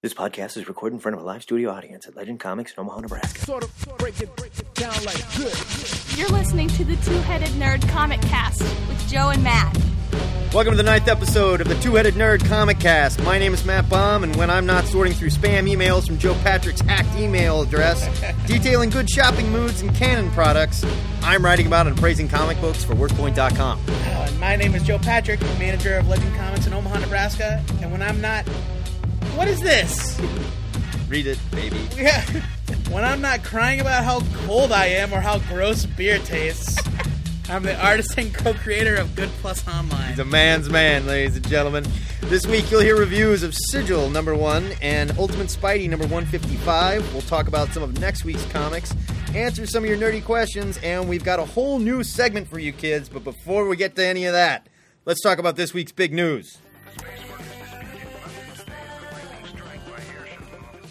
This podcast is recorded in front of a live studio audience at Legend Comics in Omaha, Nebraska. Sort of break it, break it down like this. You're listening to the Two Headed Nerd Comic Cast with Joe and Matt. Welcome to the ninth episode of the Two Headed Nerd Comic Cast. My name is Matt Baum, and when I'm not sorting through spam emails from Joe Patrick's hacked email address, detailing good shopping moods and canon products, I'm writing about and praising comic books for WorthPoint.com. Uh, my name is Joe Patrick, manager of Legend Comics in Omaha, Nebraska. And when I'm not. What is this? Read it, baby. Yeah. When I'm not crying about how cold I am or how gross beer tastes, I'm the artist and co creator of Good Plus Online. He's a man's man, ladies and gentlemen. This week you'll hear reviews of Sigil number one and Ultimate Spidey number 155. We'll talk about some of next week's comics, answer some of your nerdy questions, and we've got a whole new segment for you kids. But before we get to any of that, let's talk about this week's big news.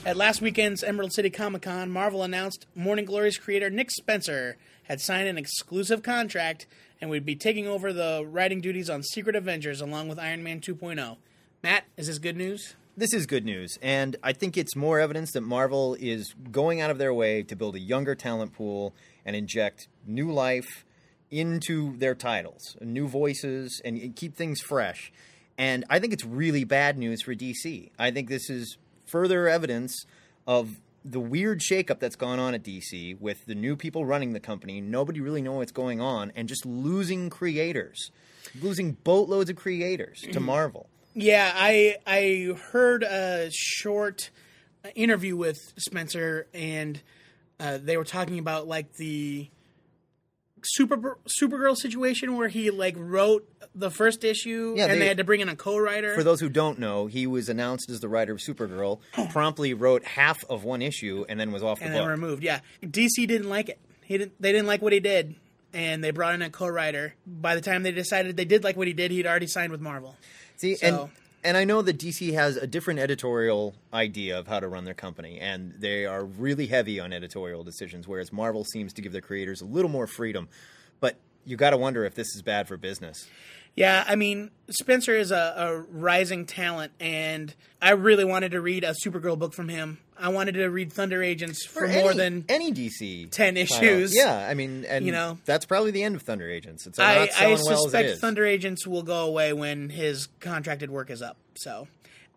At last weekend's Emerald City Comic Con, Marvel announced Morning Glories creator Nick Spencer had signed an exclusive contract and would be taking over the writing duties on Secret Avengers along with Iron Man 2.0. Matt, is this good news? This is good news, and I think it's more evidence that Marvel is going out of their way to build a younger talent pool and inject new life into their titles, new voices, and keep things fresh. And I think it's really bad news for DC. I think this is further evidence of the weird shakeup that's gone on at DC with the new people running the company, nobody really know what's going on, and just losing creators, losing boatloads of creators to Marvel. Yeah, I I heard a short interview with Spencer, and uh, they were talking about like the Super Supergirl situation where he like wrote the first issue, Yeah, and they, they- had to bring in a co-writer. For those who don't know, he was announced as the writer of Supergirl, promptly wrote half of one issue, and then was off the and book. removed. Yeah, DC didn't like it. He didn't. They didn't like what he did, and they brought in a co-writer. By the time they decided they did like what he did, he'd already signed with Marvel. See, So- and and I know that DC has a different editorial idea of how to run their company, and they are really heavy on editorial decisions, whereas Marvel seems to give their creators a little more freedom. But you got to wonder if this is bad for business. Yeah, I mean, Spencer is a, a rising talent, and I really wanted to read a Supergirl book from him. I wanted to read Thunder Agents for Or more than any DC 10 title. issues. Yeah, I mean, and You know. that's probably the end of Thunder Agents. It's not I, I selling well suspect. Thunder Agents will go away when his contracted work is up. So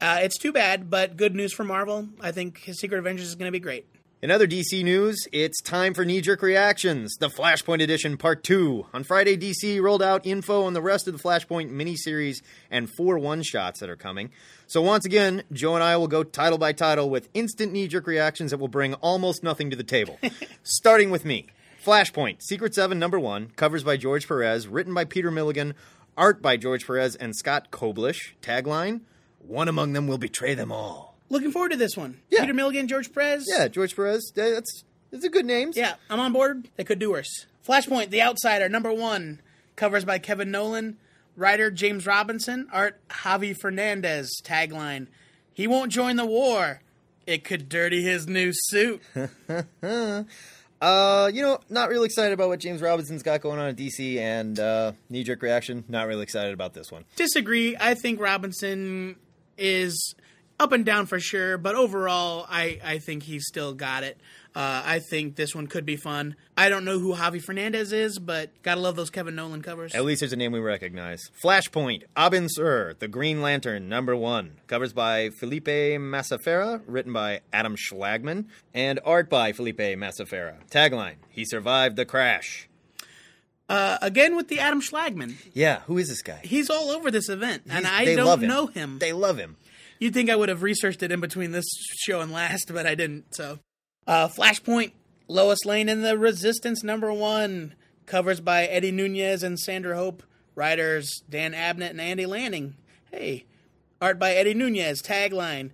uh, it's too bad, but good news for Marvel. I think his Secret Avengers is going to be great. In other DC news, it's time for knee jerk reactions, the Flashpoint Edition Part 2. On Friday, DC rolled out info on the rest of the Flashpoint miniseries and four one shots that are coming. So, once again, Joe and I will go title by title with instant knee jerk reactions that will bring almost nothing to the table. Starting with me Flashpoint, Secret 7, number 1, covers by George Perez, written by Peter Milligan, art by George Perez and Scott Koblish. Tagline One among them will betray them all. Looking forward to this one. Yeah. Peter Milligan, George Perez. Yeah, George Perez, that's, that's a good name. Yeah, I'm on board. They could do worse. Flashpoint, The Outsider, number one. Covers by Kevin Nowlan. Writer James Robinson. Art Javi Fernandez. Tagline He won't join the war. It could dirty his new suit. Uh, you know, not really excited about what James Robinson's got going on at DC, and uh, knee jerk reaction, not really excited about this one. Disagree. I think Robinson is up and down for sure, but overall, I, I think he's still got it. Uh, I think this one could be fun. I don't know who Javi Fernandez is, but gotta love those Kevin Nowlan covers. At least there's a name we recognize. Flashpoint, Abin Sur, The Green Lantern, number one. Covers by Felipe Massafera, written by Adam Schlagman, and art by Felipe Massafera. Tagline, He survived the crash. Uh, again with the Adam Schlagman. Yeah, who is this guy? He's all over this event, and I don't him. know him. They love him. You'd think I would have researched it in between this show and last, but I didn't. So, uh, Flashpoint, Lois Lane in the Resistance number one, covers by Eddie Nunez and Sandra Hope, writers Dan Abnett and Andy Lanning. Hey, art by Eddie Nunez. Tagline: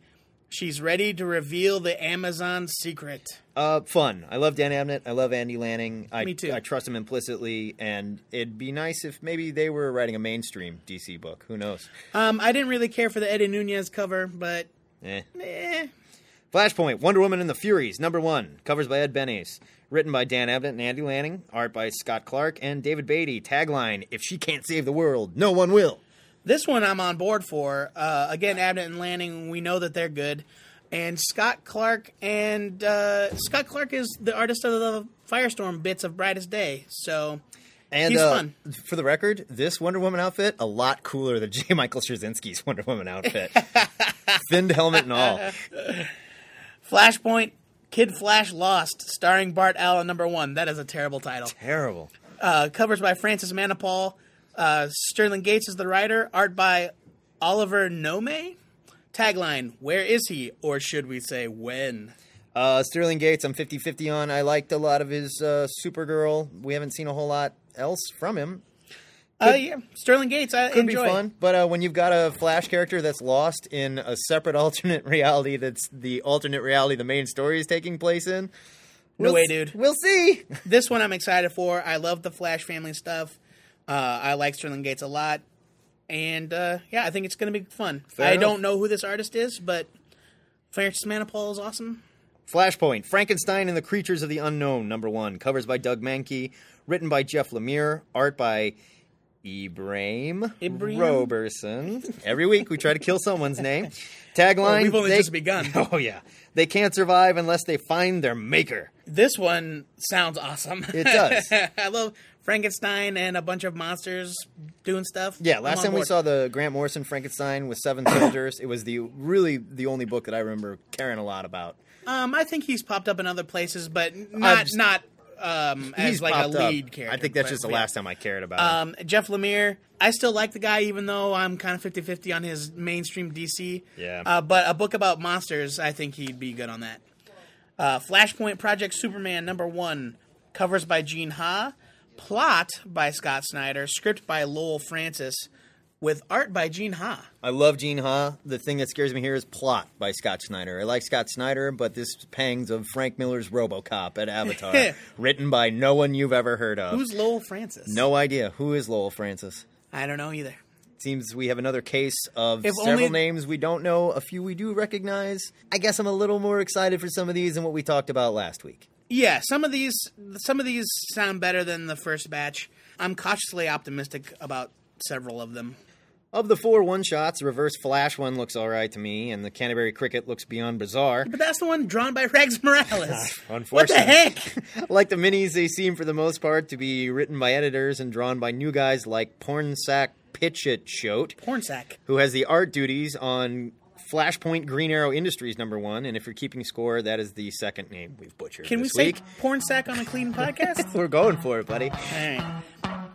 She's ready to reveal the Amazon secret. Uh, fun. I love Dan Abnett. I love Andy Lanning. I, Me too. I trust him implicitly, and it'd be nice if maybe they were writing a mainstream DC book. Who knows? Um, I didn't really care for the Eddie Nunez cover, but Eh. eh, Flashpoint, Wonder Woman and the Furies, number one, covers by Ed Benes, written by Dan Abnett and Andy Lanning, art by Scott Clark and David Beatty. Tagline: If she can't save the world, no one will. This one I'm on board for. Uh, again, Abnett and Lanning, we know that they're good. and Scott Clark. And uh, Scott Clark is the artist of the Firestorm bits of Brightest Day. So And He's uh, fun. for the record, this Wonder Woman outfit a lot cooler than J. Michael Straczynski's Wonder Woman outfit, thinned helmet and all. Flashpoint, Kid Flash Lost, starring Bart Allen, number one. That is a terrible title. Terrible. Uh, covers by Francis Manapul. Uh, Sterling Gates is the writer. Art by Oliver Nome. Tagline: Where is he, or should we say when? Uh, Sterling Gates, I'm 50 50 on. I liked a lot of his uh, Supergirl. We haven't seen a whole lot else from him. uh, yeah, Sterling Gates. I Could enjoy. be fun, but uh, when you've got a Flash character that's lost in a separate alternate reality that's the alternate reality the main story is taking place in, No we'll way, s- dude. We'll see. This one I'm excited for. I love the Flash family stuff. Uh, I like Sterling Gates a lot, and uh, yeah, I think it's going to be fun. Fair I enough. don't know who this artist is, but Francis Manapul is awesome. Flashpoint, Frankenstein and the Creatures of the Unknown, number one. Covers by Doug Mahnke, written by Jeff Lemire, art by Ibrahim Ibrahim? Roberson. Every week we try to kill someone's name. Tagline: Well, we've only they- just begun. Oh yeah, they can't survive unless they find their maker. This one sounds awesome. It does. I love Frankenstein and a bunch of monsters doing stuff. Yeah, last time we saw the Grant Morrison Frankenstein with seven soldiers, it was the really the only book that I remember caring a lot about. Um, I think he's popped up in other places, but not just- not um, as like a popped up. lead character. I think that's but, just the last time I cared about him. Um, Jeff Lemire, I still like the guy, even though I'm kind of 50 50 on his mainstream DC. Yeah. Uh, but a book about monsters, I think he'd be good on that. Uh, Flashpoint Project Superman number one, covers by Gene Ha, plot by Scott Snyder, script by Lowell Francis, with art by Gene Ha. I love Gene Ha. The thing that scares me here is Plot by Scott Snyder. I like Scott Snyder, but this pangs of Frank Miller's RoboCop at Avatar, written by no one you've ever heard of. Who's Lowell Francis? no idea who is Lowell Francis. I don't know either. Seems we have another case of If several only- names we don't know, a few we do recognize. I guess I'm a little more excited for some of these than what we talked about last week. Yeah, some of these some of these sound better than the first batch. I'm cautiously optimistic about several of them. Of the four one shots, the Reverse Flash one looks all right to me, and the Canterbury Cricket looks beyond bizarre. But that's the one drawn by Rags Morales. Unfortunately. what the heck? like the minis, they seem for the most part to be written by editors and drawn by new guys like Pornsack Pitchett Choate, Porn sack. who has the art duties on Flashpoint Green Arrow Industries number one. And if you're keeping score, that is the second name we've butchered Can we say week. porn sack on a clean podcast? We're going for it, buddy. All right.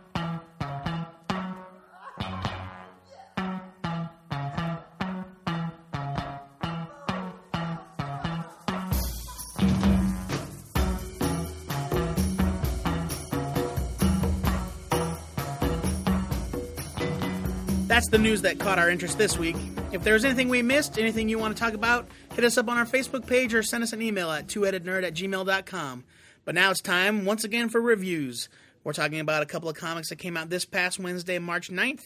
That's the news that caught our interest this week. If there's anything we missed, anything you want to talk about, hit us up on our Facebook page or send us an email at twoheadednerd at gmail.com. But now it's time, once again, for reviews. We're talking about a couple of comics that came out this past Wednesday, March 9th.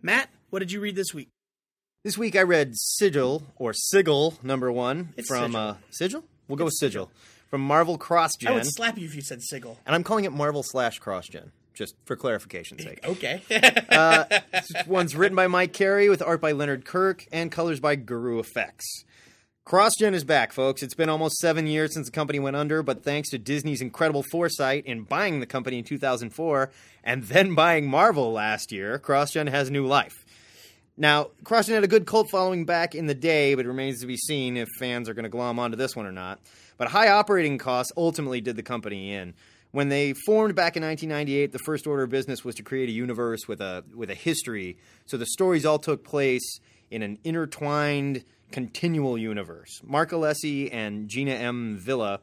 Matt, what did you read this week? This week I read Sigil, or Sigil, number one, It's from Sigil. Uh, Sigil? We'll go with Sigil. From Marvel Cross I would slap you if you said Sigil. and I'm calling it Marvel slash Cross Gen, just for clarification's sake. Okay. Uh, this one's written by Mike Carey with art by Leonard Kirk and colors by Guru-eFX. CrossGen is back, folks. It's been almost seven years since the company went under, but thanks to Disney's incredible foresight in buying the company in 2004 and then buying Marvel last year, CrossGen has new life. Now, CrossGen had a good cult following back in the day, but it remains to be seen if fans are going to glom onto this one or not. But high operating costs ultimately did the company in. When they formed back in 1998, the first order of business was to create a universe with a with a history. So the stories all took place in an intertwined, continual universe. Mark Alessi and Gina M. Villa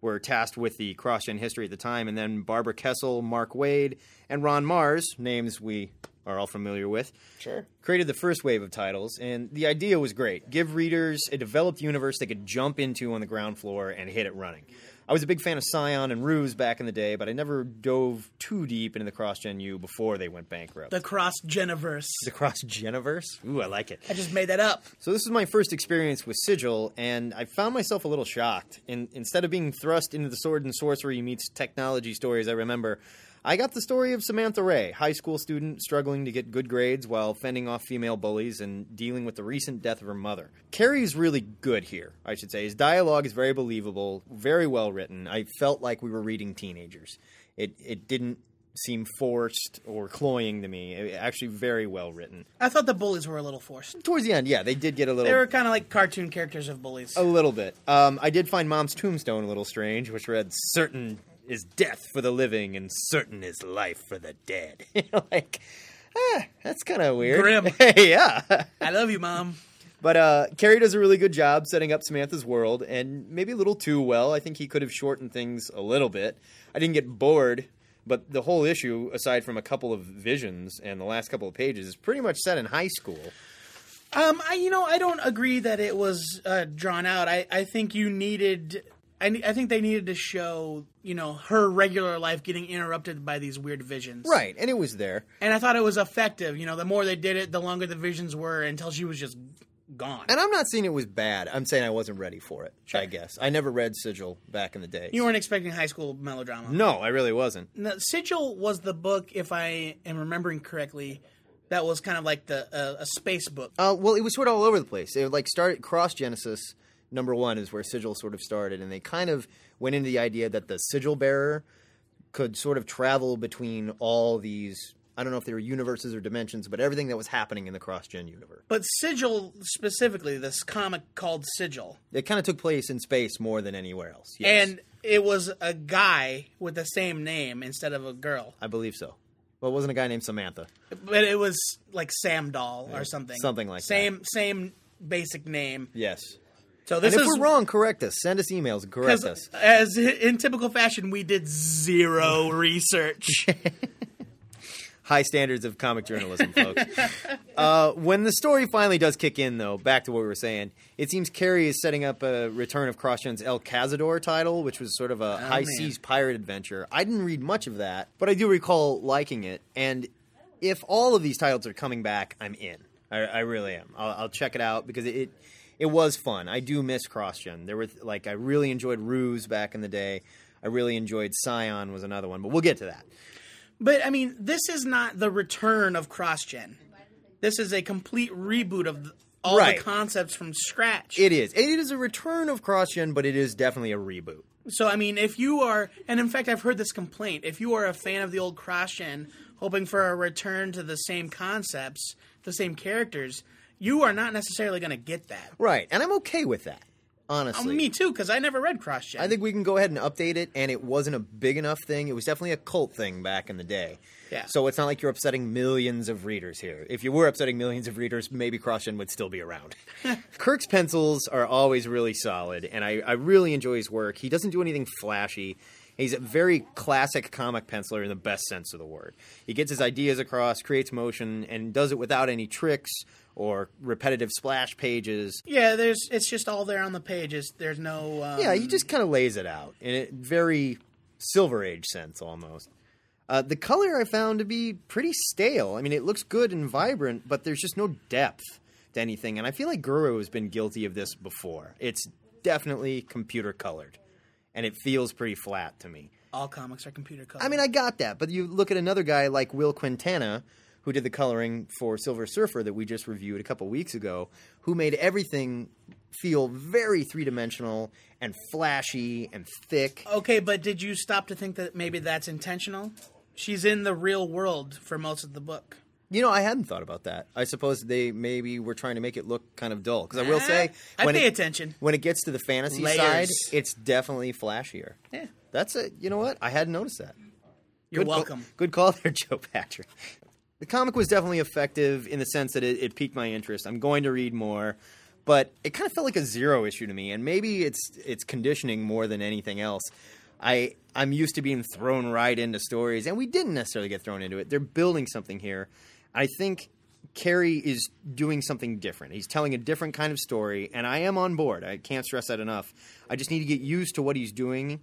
were tasked with the cross-gen history at the time, and then Barbara Kesel, Mark Waid, and Ron Marz, names we are all familiar with, sure. created the first wave of titles, and the idea was great. Give readers a developed universe they could jump into on the ground floor and hit it running. I was a big fan of Scion and Ruse back in the day, but I never dove too deep into the Cross Gen U before they went bankrupt. The Cross Geniverse. the Cross Geniverse? Ooh, I like it. I just made that up. So this is my first experience with Sigil, and I found myself a little shocked. In, instead of being thrust into the sword and sorcery meets technology stories I remember, I got the story of Samantha Ray, high school student struggling to get good grades while fending off female bullies and dealing with the recent death of her mother. Carey's really good here, I should say. His dialogue is very believable, very well written. I felt like we were reading teenagers. It it didn't seem forced or cloying to me. It- actually, very well written. I thought the bullies were a little forced. Towards the end, yeah, they did get a little. They were kind of like cartoon characters of bullies. A little bit. Um, I did find Mom's tombstone a little strange, which read, "Certain is death for the living, and certain is life for the dead." like, ah, that's kind of weird. Grim. yeah. I love you, mom. But uh, Carey does a really good job setting up Samantha's world, and maybe a little too well. I think he could have shortened things a little bit. I didn't get bored, but the whole issue, aside from a couple of visions and the last couple of pages, is pretty much set in high school. Um, I you know I don't agree that it was uh, drawn out. I I think you needed. I, I think they needed to show you know her regular life getting interrupted by these weird visions. Right, and it was there. And I thought it was effective. You know, the more they did it, the longer the visions were until she was just gone. And I'm not saying it was bad. I'm saying I wasn't ready for it. I guess I never read Sigil back in the day. you weren't expecting high school melodrama. no, I really wasn't. No, Sigil was the book, if I am remembering correctly, that was kind of like the uh, a space book. Uh, well, it was sort of all over the place. It like started Cross Genesis number one is where Sigil sort of started, and they kind of went into the idea that the Sigil bearer could sort of travel between all these. I don't know if they were universes or dimensions, but everything that was happening in the Cross Gen universe. But Sigil specifically, this comic called Sigil, It kind of took place in space more than anywhere else. Yes. and it was a guy with the same name instead of a girl. I believe so. Well, it wasn't a guy named Samantha. But it was like Sam Doll or something. something like that. same same basic name. Yes. So this and if is we're wrong, correct us. Send us emails and correct us. as in typical fashion, we did zero research. high standards of comic journalism, folks. uh, when the story finally does kick in, though, back to what we were saying, it seems Carey is setting up a return of CrossGen's El Cazador title, which was sort of a high man. seas pirate adventure. I didn't read much of that, but I do recall liking it. And if all of these titles are coming back, I'm in. I, I really am. I'll, I'll check it out because it. It was fun. I do miss CrossGen. There were like I really enjoyed Ruse back in the day. I really enjoyed Scion was another one, but we'll get to that. But I mean, this is not the return of CrossGen. This is a complete reboot of th- all Right. the concepts from scratch. It is. It is a return of CrossGen, but it is definitely a reboot. so I mean, if you are, and in fact, I've heard this complaint. If you are a fan of the old CrossGen, hoping for a return to the same concepts, the same characters, you are not necessarily going to get that. Right, and I'm okay with that. Honestly, Oh, me too, because I never read CrossGen. I think we can go ahead and update it, and it wasn't a big enough thing. It was definitely a cult thing back in the day. Yeah. So it's not like you're upsetting millions of readers here. If you were upsetting millions of readers, maybe CrossGen would still be around. Kirk's pencils are always really solid, and I, I really enjoy his work. He doesn't do anything flashy. He's a very classic comic penciler in the best sense of the word. He gets his ideas across, creates motion, and does it without any tricks or repetitive splash pages. yeah, there's it's just all there on the pages. There's no um, Yeah, he just kind of lays it out in a very Silver Age sense almost. Uh, the color I found to be pretty stale. I mean, it looks good and vibrant, but there's just no depth to anything. And I feel like Guru has been guilty of this before. It's definitely computer colored, and it feels pretty flat to me. all comics are computer colored. I mean, I got that, but you look at another guy like Wil Quintana, who did the coloring for Silver Surfer that we just reviewed a couple weeks ago, who made everything feel very three dimensional and flashy and thick. Okay, but did you stop to think that maybe that's intentional? She's in the real world for most of the book. You know, I hadn't thought about that. I suppose they maybe were trying to make it look kind of dull. Because I will ah, say, I when pay it, attention. when it gets to the fantasy Layers. side, it's definitely flashier. Yeah, That's it. You know what? I hadn't noticed that. you're Good call- welcome. good call there, Joe Patrick. The comic was definitely effective in the sense that it, it piqued my interest. I'm going to read more, but it kind of felt like a zero issue to me, and maybe it's it's conditioning more than anything else. I I'm used to being thrown right into stories, and we didn't necessarily get thrown into it. They're building something here. I think Carey is doing something different. He's telling a different kind of story, and I am on board. I can't stress that enough. I just need to get used to what he's doing,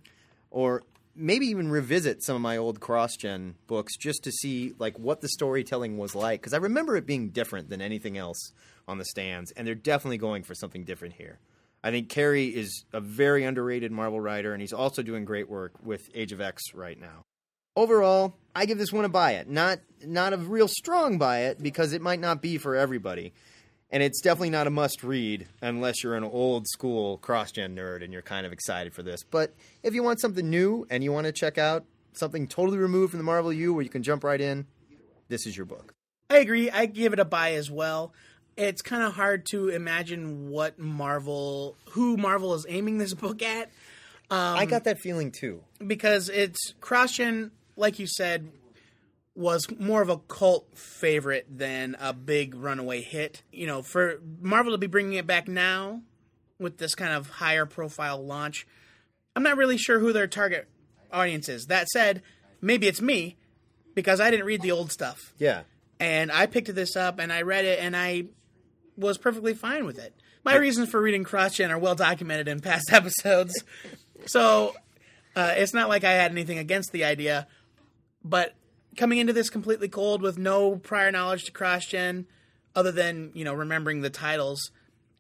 or maybe even revisit some of my old cross-gen books just to see like what the storytelling was like because I remember it being different than anything else on the stands, and they're definitely going for something different here. I think Carey is a very underrated Marvel writer, and he's also doing great work with Age of X right now. overall, I give this one a buy it. Not not a real strong buy it because it might not be for everybody. And it's definitely not a must read unless you're an old school cross gen nerd and you're kind of excited for this. But if you want something new and you want to check out something totally removed from the Marvel U where you can jump right in, this is your book. I agree. I give it a buy as well. It's kind of hard to imagine what Marvel, who Marvel is aiming this book at, I um, got that feeling too. because it's Crossgen, like you said, was more of a cult favorite than a big runaway hit. You know, for Marvel to be bringing it back now with this kind of higher profile launch, I'm not really sure who their target audience is. That said, maybe it's me because I didn't read the old stuff Yeah. and I picked this up and I read it and I was perfectly fine with it. My reasons for reading CrossGen are well documented in past episodes, so uh, it's not like I had anything against the idea. But coming into this completely cold with no prior knowledge to CrossGen, other than you know remembering the titles,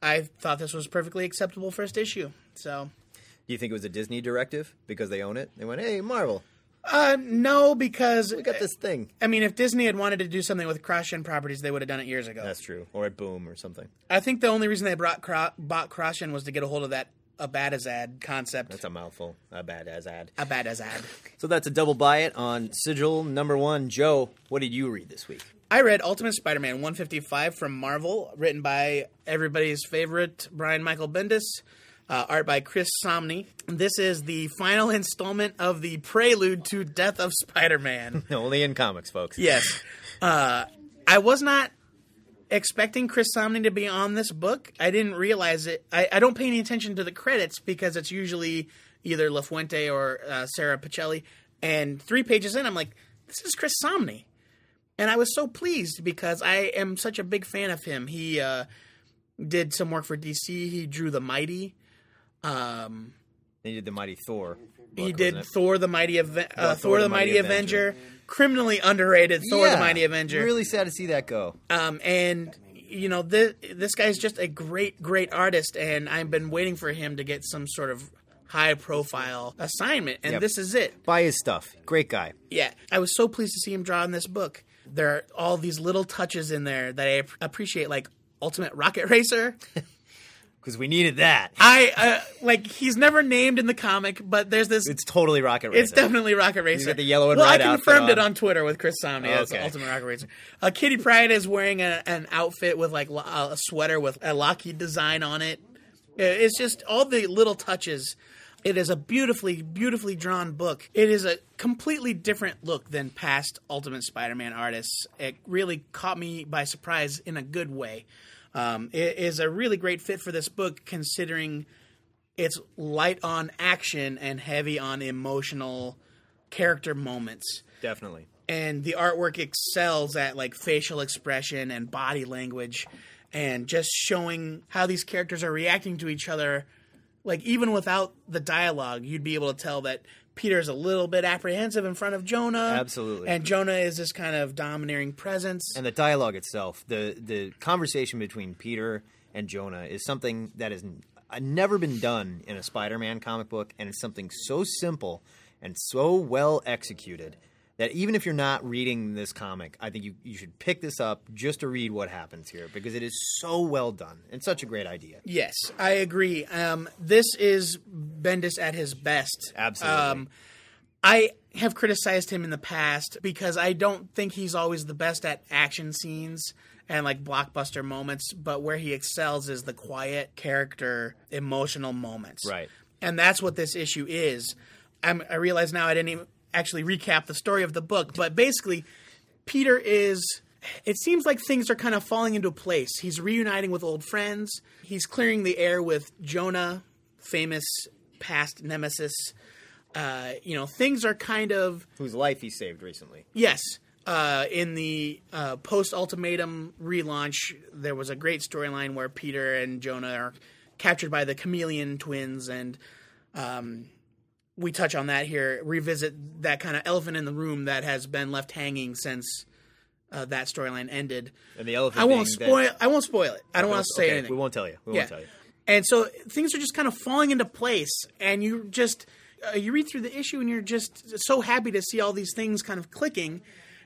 I thought this was perfectly acceptable first issue. So Do you think it was a Disney directive because they own it? They went, "Hey, Marvel, uh, no, because we got this thing." I mean, if Disney had wanted to do something with CrossGen properties, they would have done it years ago. That's true. Or at Boom or something. I think the only reason they brought Cro- bought Croshen was to get a hold of that Abadazad concept. That's a mouthful. A bad as ad. Abadazad. So that's a double buy it on Sigil number one. Joe, what did you read this week? I read Ultimate Spider-Man 155 from Marvel, written by everybody's favorite Brian Michael Bendis, uh, art by Chris Samnee. This is the final installment of the prelude to Death of Spider-Man. Only in comics, folks. yes, uh, I was not expecting Chris Samnee to be on this book. I didn't realize it. I, I don't pay any attention to the credits because it's usually either LaFuente or uh, Sara Pichelli. And three pages in, I'm like, this is Chris Samnee. And I was so pleased because I am such a big fan of him. He uh, did some work for DC. He drew The Mighty. Um, He did the Mighty Thor. he did? Thor the Mighty Aven- uh, Thor, the Mighty, Avenger. Criminally underrated Thor the Mighty Avenger. Really sad to see that go. Um, and you know, this this guy's just a great, great artist, and I've been waiting for him to get some sort of high profile assignment, and Yep. this is it. Buy his stuff. Great guy. Yeah, I was so pleased to see him draw in this book. There are all these little touches in there that I appreciate, like Ultimate Rocket Racer. Because we needed that. I uh, like he's never named in the comic, but there's this. It's totally Rocket Racer. It's definitely Rocket Racer. He's got the yellow and well, red I outfit confirmed it on. on Twitter with Chris Samnee. That's Okay. Ultimate Rocket Racer. Uh, Kitty Pryde is wearing a, an outfit with like a sweater with a Lockheed design on it. It's just all the little touches. It is a beautifully, beautifully drawn book. It is a completely different look than past Ultimate Spider-Man artists. It really caught me by surprise in a good way. Um, it is a really great fit for this book, considering it's light on action and heavy on emotional character moments Definitely. and the artwork excels at like facial expression and body language and just showing how these characters are reacting to each other like even without the dialogue you'd be able to tell that peter's a little bit apprehensive in front of jonah Absolutely. and jonah is this kind of domineering presence And the dialogue itself, the the conversation between Peter and Jonah is something that has uh, never been done in a Spider-Man comic book, and it's something so simple and so well executed that even if you're not reading this comic, I think you, you should pick this up just to read what happens here because it is so well done and such a great idea. Yes, I agree. Um, this is Bendis at his best. Absolutely. Um, I have criticized him in the past because I don't think he's always the best at action scenes and like blockbuster moments, but where he excels is the quiet character, emotional moments. Right. And that's what this issue is. I'm, I realize now I didn't even actually recap the story of the book, but basically, Peter is. It seems like things are kind of falling into place. He's reuniting with old friends. He's clearing the air with Jonah, famous past nemesis. Uh, you know, things are kind of Whose life he saved recently. Yes. Uh, in the uh, post ultimatum relaunch, there was a great storyline where Peter and Jonah are captured by the chameleon twins, and um, we touch on that here. Revisit that kind of elephant in the room that has been left hanging since uh, that storyline ended. And the elephant I won't being that- spoil. I won't spoil it. I don't want to say Okay, anything. We won't tell you. We Yeah. won't tell you. And so things are just kind of falling into place, and you just uh, you read through the issue and you're just so happy to see all these things kind of clicking,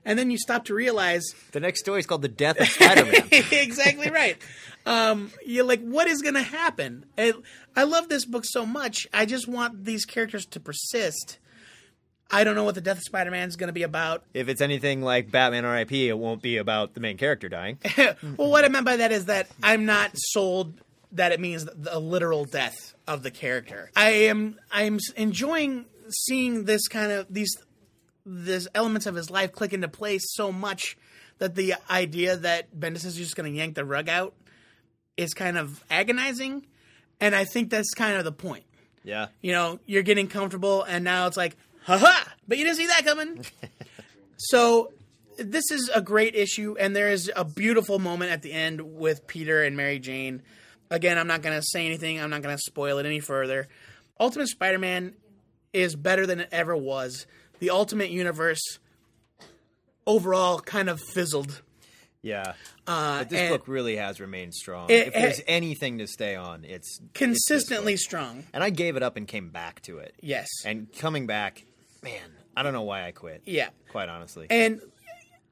and then you stop to realize The next story is called The Death of Spider-Man. exactly right. Um, you're like, what is going to happen? And I love this book so much. I just want these characters to persist. I don't know what the death of Spider-Man is going to be about. if it's anything like Batman R.I.P., it won't be about the main character dying. well, what I meant by that is that I'm not sold that it means the literal death of the character. I am I'm enjoying seeing this kind of these these elements of his life click into place so much that the idea that Bendis is just going to yank the rug out is kind of agonizing, and I think that's kind of the point. Yeah. You know, you're getting comfortable, and now it's like, haha, but you didn't see that coming. so, this is a great issue, and there is a beautiful moment at the end with Peter and Mary Jane. Again, I'm not going to say anything, I'm not going to spoil it any further. Ultimate Spider Man is better than it ever was. The Ultimate Universe overall kind of fizzled. Yeah. Uh, But this book really has remained strong. It- if there's it- anything to stay on, it's consistently it's strong. And I gave it up and came back to it. Yes. And coming back, man, I don't know why I quit. Yeah. Quite honestly. And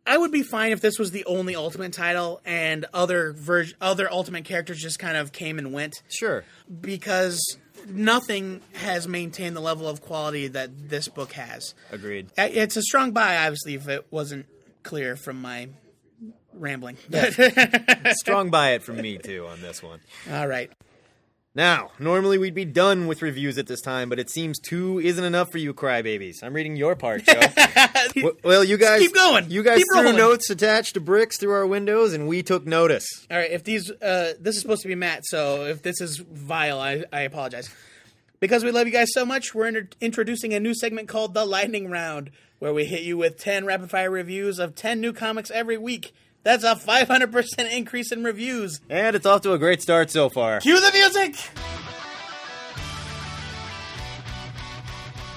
I would be fine if this was the only Ultimate title and other ver- other Ultimate characters just kind of came and went sure. because nothing has maintained the level of quality that this book has. Agreed. It's a strong buy, obviously, if it wasn't clear from my rambling. Strong buy it from me too on this one. All right. Now, normally we'd be done with reviews at this time, but it seems two isn't enough for you crybabies. I'm reading your part, Joe. Well, you guys Keep going. You guys Keep threw rolling. notes attached to bricks through our windows, and we took notice. All right, if these, uh, this is supposed to be Matt, so if this is vile, I, I apologize. Because we love you guys so much, we're introducing a new segment called the Lightning Round, where we hit you with 10 rapid fire reviews of 10 new comics every week. That's a 500% increase in reviews. And it's off to a great start so far. Cue the music!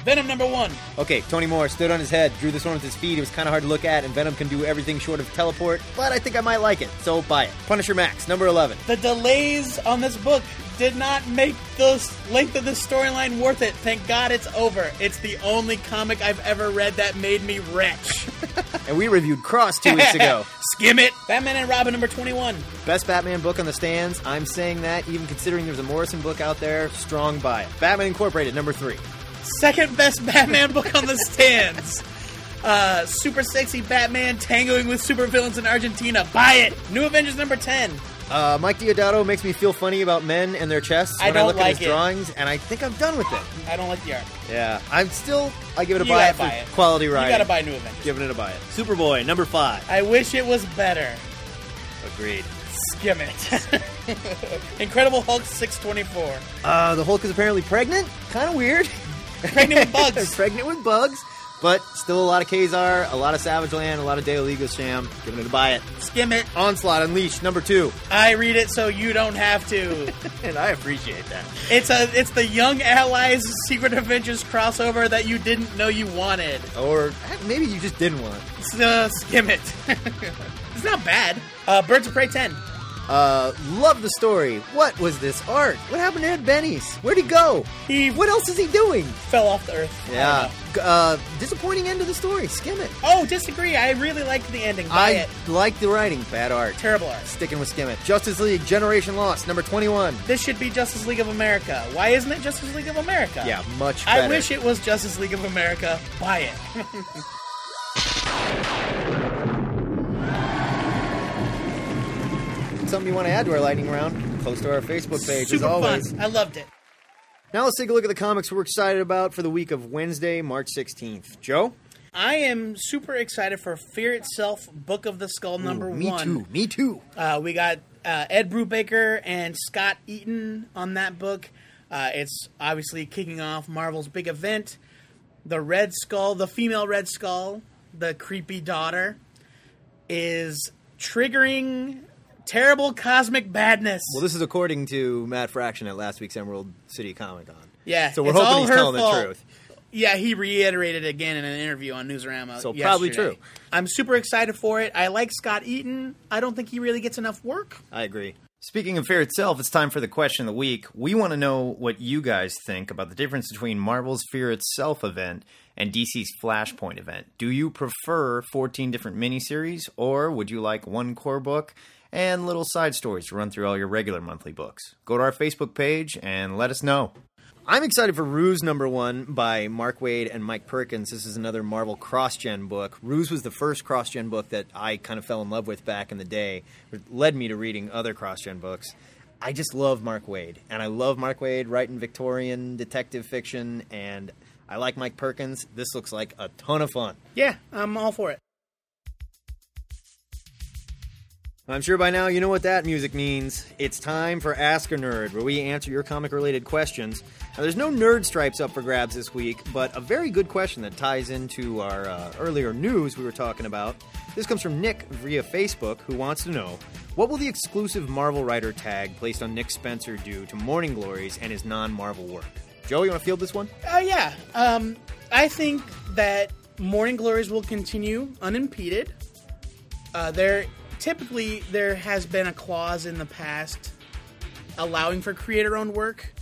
Venom number one. Okay, Tony Moore stood on his head, drew this one with his feet. It was kind of hard to look at, and Venom can do everything short of teleport, but I think I might like it, so buy it. Punisher Max, number 11. The delays on this book did not make the length of this storyline worth it. Thank God it's over. It's the only comic I've ever read that made me rich. And we reviewed Cross two weeks ago. Skim it. Batman and Robin number 21. Best Batman book on the stands. I'm saying that, even considering there's a Morrison book out there, strong buy. Batman Incorporated, number 3. Second best Batman book on the stands. Uh, super sexy Batman tangoing with supervillains in Argentina. Buy it. New Avengers number 10. Uh, Mike Deodato makes me feel funny about men and their chests I when I, don't look like at his it. drawings, and I think I'm done with it. I don't like the art. Yeah, I'm still. I give it a You buy gotta it for buy it. quality You writing. gotta buy New Avengers. Giving it a buy it. Superboy number five. I wish it was better. Agreed. Skim it. Incredible Hulk 624. Uh, the Hulk is apparently pregnant. Kind of weird. Pregnant with bugs. pregnant with bugs, but still a lot of Kazar, a lot of Savage Land, a lot of Deoligo Sham. Giving it a buy it. Skim it. Onslaught Unleashed number two, I read it so you don't have to. and I appreciate that. It's a it's the Young Allies Secret Avengers crossover that you didn't know you wanted. Or maybe you just didn't want. So skim it. it's not bad. Uh, Birds of Prey 10. Uh, love the story. What was this art? What happened to Ed Benes? Where'd he go? He What else is he doing? fell off the earth. Yeah. don't know. G- Uh, disappointing end of the story. Skim it. Oh, disagree. I really liked the ending. Buy I it. like the writing. Bad art. Terrible art. Sticking with Skim it. Justice League Generation Lost number 21. This should be Justice League of America. Why isn't it Justice League of America? Yeah, much better. I wish it was Justice League of America. Buy it. Something you want to add to our lightning round? Post to our Facebook page Super as always. fun. I loved it. Now let's take a look at the comics we're excited about for the week of Wednesday, March 16th. Joe? I am super excited for Fear Itself, Book of the Skull number me one. Me too. Me too. Uh, we got uh, Ed Brubaker and Scott Eaton on that book. Uh, it's obviously kicking off Marvel's big event. The Red Skull, the female Red Skull, the creepy daughter, is triggering terrible cosmic badness. Well, this is according to Matt Fraction at last week's Emerald City Comic Con. yeah, So we're it's all hoping he's her telling fault. the truth. Yeah, he reiterated again in an interview on Newsarama. So probably true. I'm super excited for it. I like Scott Eaton. I don't think he really gets enough work. I agree. Speaking of fear itself, it's time for the question of the week. We want to know what you guys think about the difference between Marvel's Fear Itself event and DC's Flashpoint event. Do you prefer 14 different miniseries, or would you like one core book and little side stories to run through all your regular monthly books? Go to our Facebook page and let us know. I'm excited for Ruse number one by Mark Waid and Mike Perkins. This is another Marvel cross gen book. Ruse was the first cross gen book that I kind of fell in love with back in the day. It led me to reading other cross gen books. I just love Mark Waid, and I love Mark Waid writing Victorian detective fiction, and I like Mike Perkins. This looks like a ton of fun. Yeah, I'm all for it. I'm sure by now you know what that music means. It's time for Ask a Nerd, where we answer your comic related questions. Now, there's no nerd stripes up for grabs this week, but a very good question that ties into our uh, earlier news we were talking about. This comes from Nick via Facebook, who wants to know what will the exclusive Marvel writer tag placed on Nick Spencer do to Morning Glories and his non Marvel work? Joe, you want to field this one? Uh, yeah, um, I think that Morning Glories will continue unimpeded. Uh, there, typically, there has been a clause in the past allowing for creator-owned work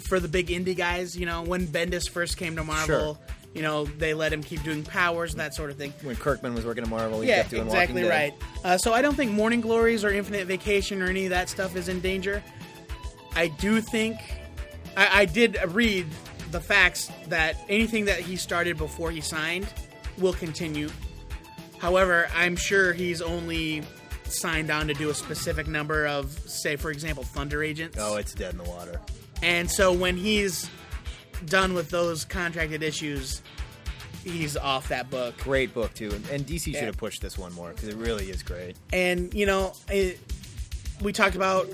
for the big indie guys. You know, when Bendis first came to Marvel, Sure. you know, they let him keep doing powers, and that sort of thing. When Kirkman was working at Marvel, he Yeah, kept doing exactly Walking Dead. right. Uh, so I don't think Morning Glories or Infinite Vacation or any of that stuff is in danger. I do think I, I did read the facts that anything that he started before he signed will continue. However, I'm sure he's only signed on to do a specific number of, say, for example, Thunder Agents. Oh, it's dead in the water. And so when he's done with those contracted issues, he's off that book. Great book, too. And, and DC Yeah. should have pushed this one more because it really is great. and you know it, we talked about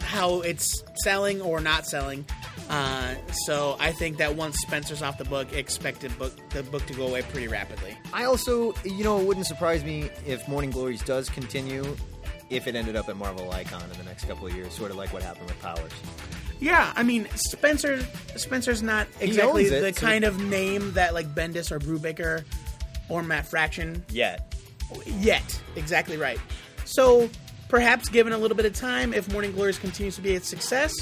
how it's selling or not selling uh, so i think that once spencer's off the book expected book the book to go away pretty rapidly I also, you know, it wouldn't surprise me if Morning Glories does continue if it ended up at Marvel Icon in the next couple of years, sort of like what happened with Powers. yeah i mean spencer spencer's not exactly it, the so- kind of name that like bendis or brubaker or matt fraction Yet. yet exactly right so perhaps given a little bit of time if morning glories continues to be a success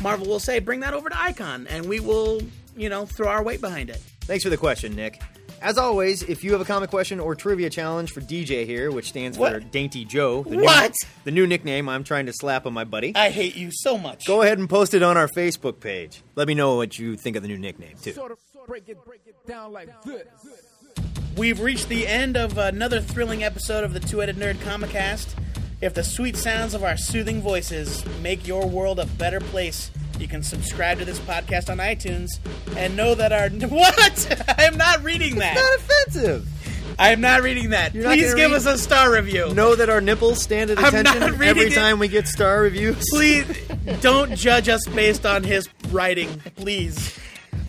marvel will say bring that over to icon and we will you know throw our weight behind it Thanks for the question, Nick. As always, if you have a comic question or trivia challenge for DJ here, which stands for Dainty Joe, the What? New, the new nickname I'm trying to slap on my buddy, I hate you so much. go ahead and post it on our Facebook page. Let me know what you think of the new nickname, too. Sort of break it, break it down like this. We've reached the end of another thrilling episode of the Two Headed Nerd Comic Cast. If the sweet sounds of our soothing voices make your world a better place, you can subscribe to this podcast on iTunes and know that our what? I am not reading that. It's Not offensive. I am not reading that. You're not Please gonna give read- us a star review. Know that our nipples stand at I'm not attention reading every it. time we get star reviews. Please don't judge us based on his writing. Please.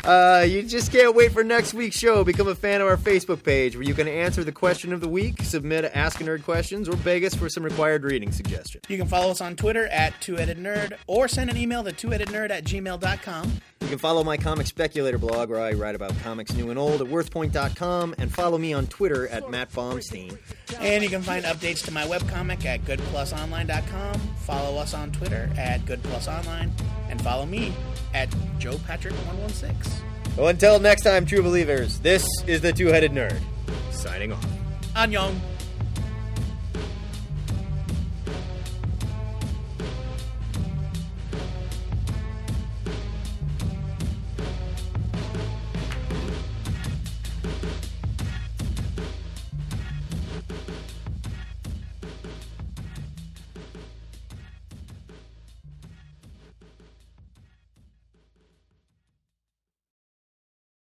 Uh, you just can't wait for next week's show. Become a fan of our Facebook page where you can answer the question of the week, submit Ask a Nerd questions, or beg us for some required reading suggestions. You can follow us on Twitter at Two-Headed Nerd or send an email to twoheadednerd at gmail.com. You can follow my Comic Speculator blog where I write about comics new and old at worthpoint.com and follow me on Twitter at Matt Baumstein. And you can find updates to my webcomic at goodplusonline.com. Follow us on Twitter at goodplusonline. And follow me at joepatrick116. Well, until next time, true believers, this is the Two Headed Nerd, signing off. Annyeong.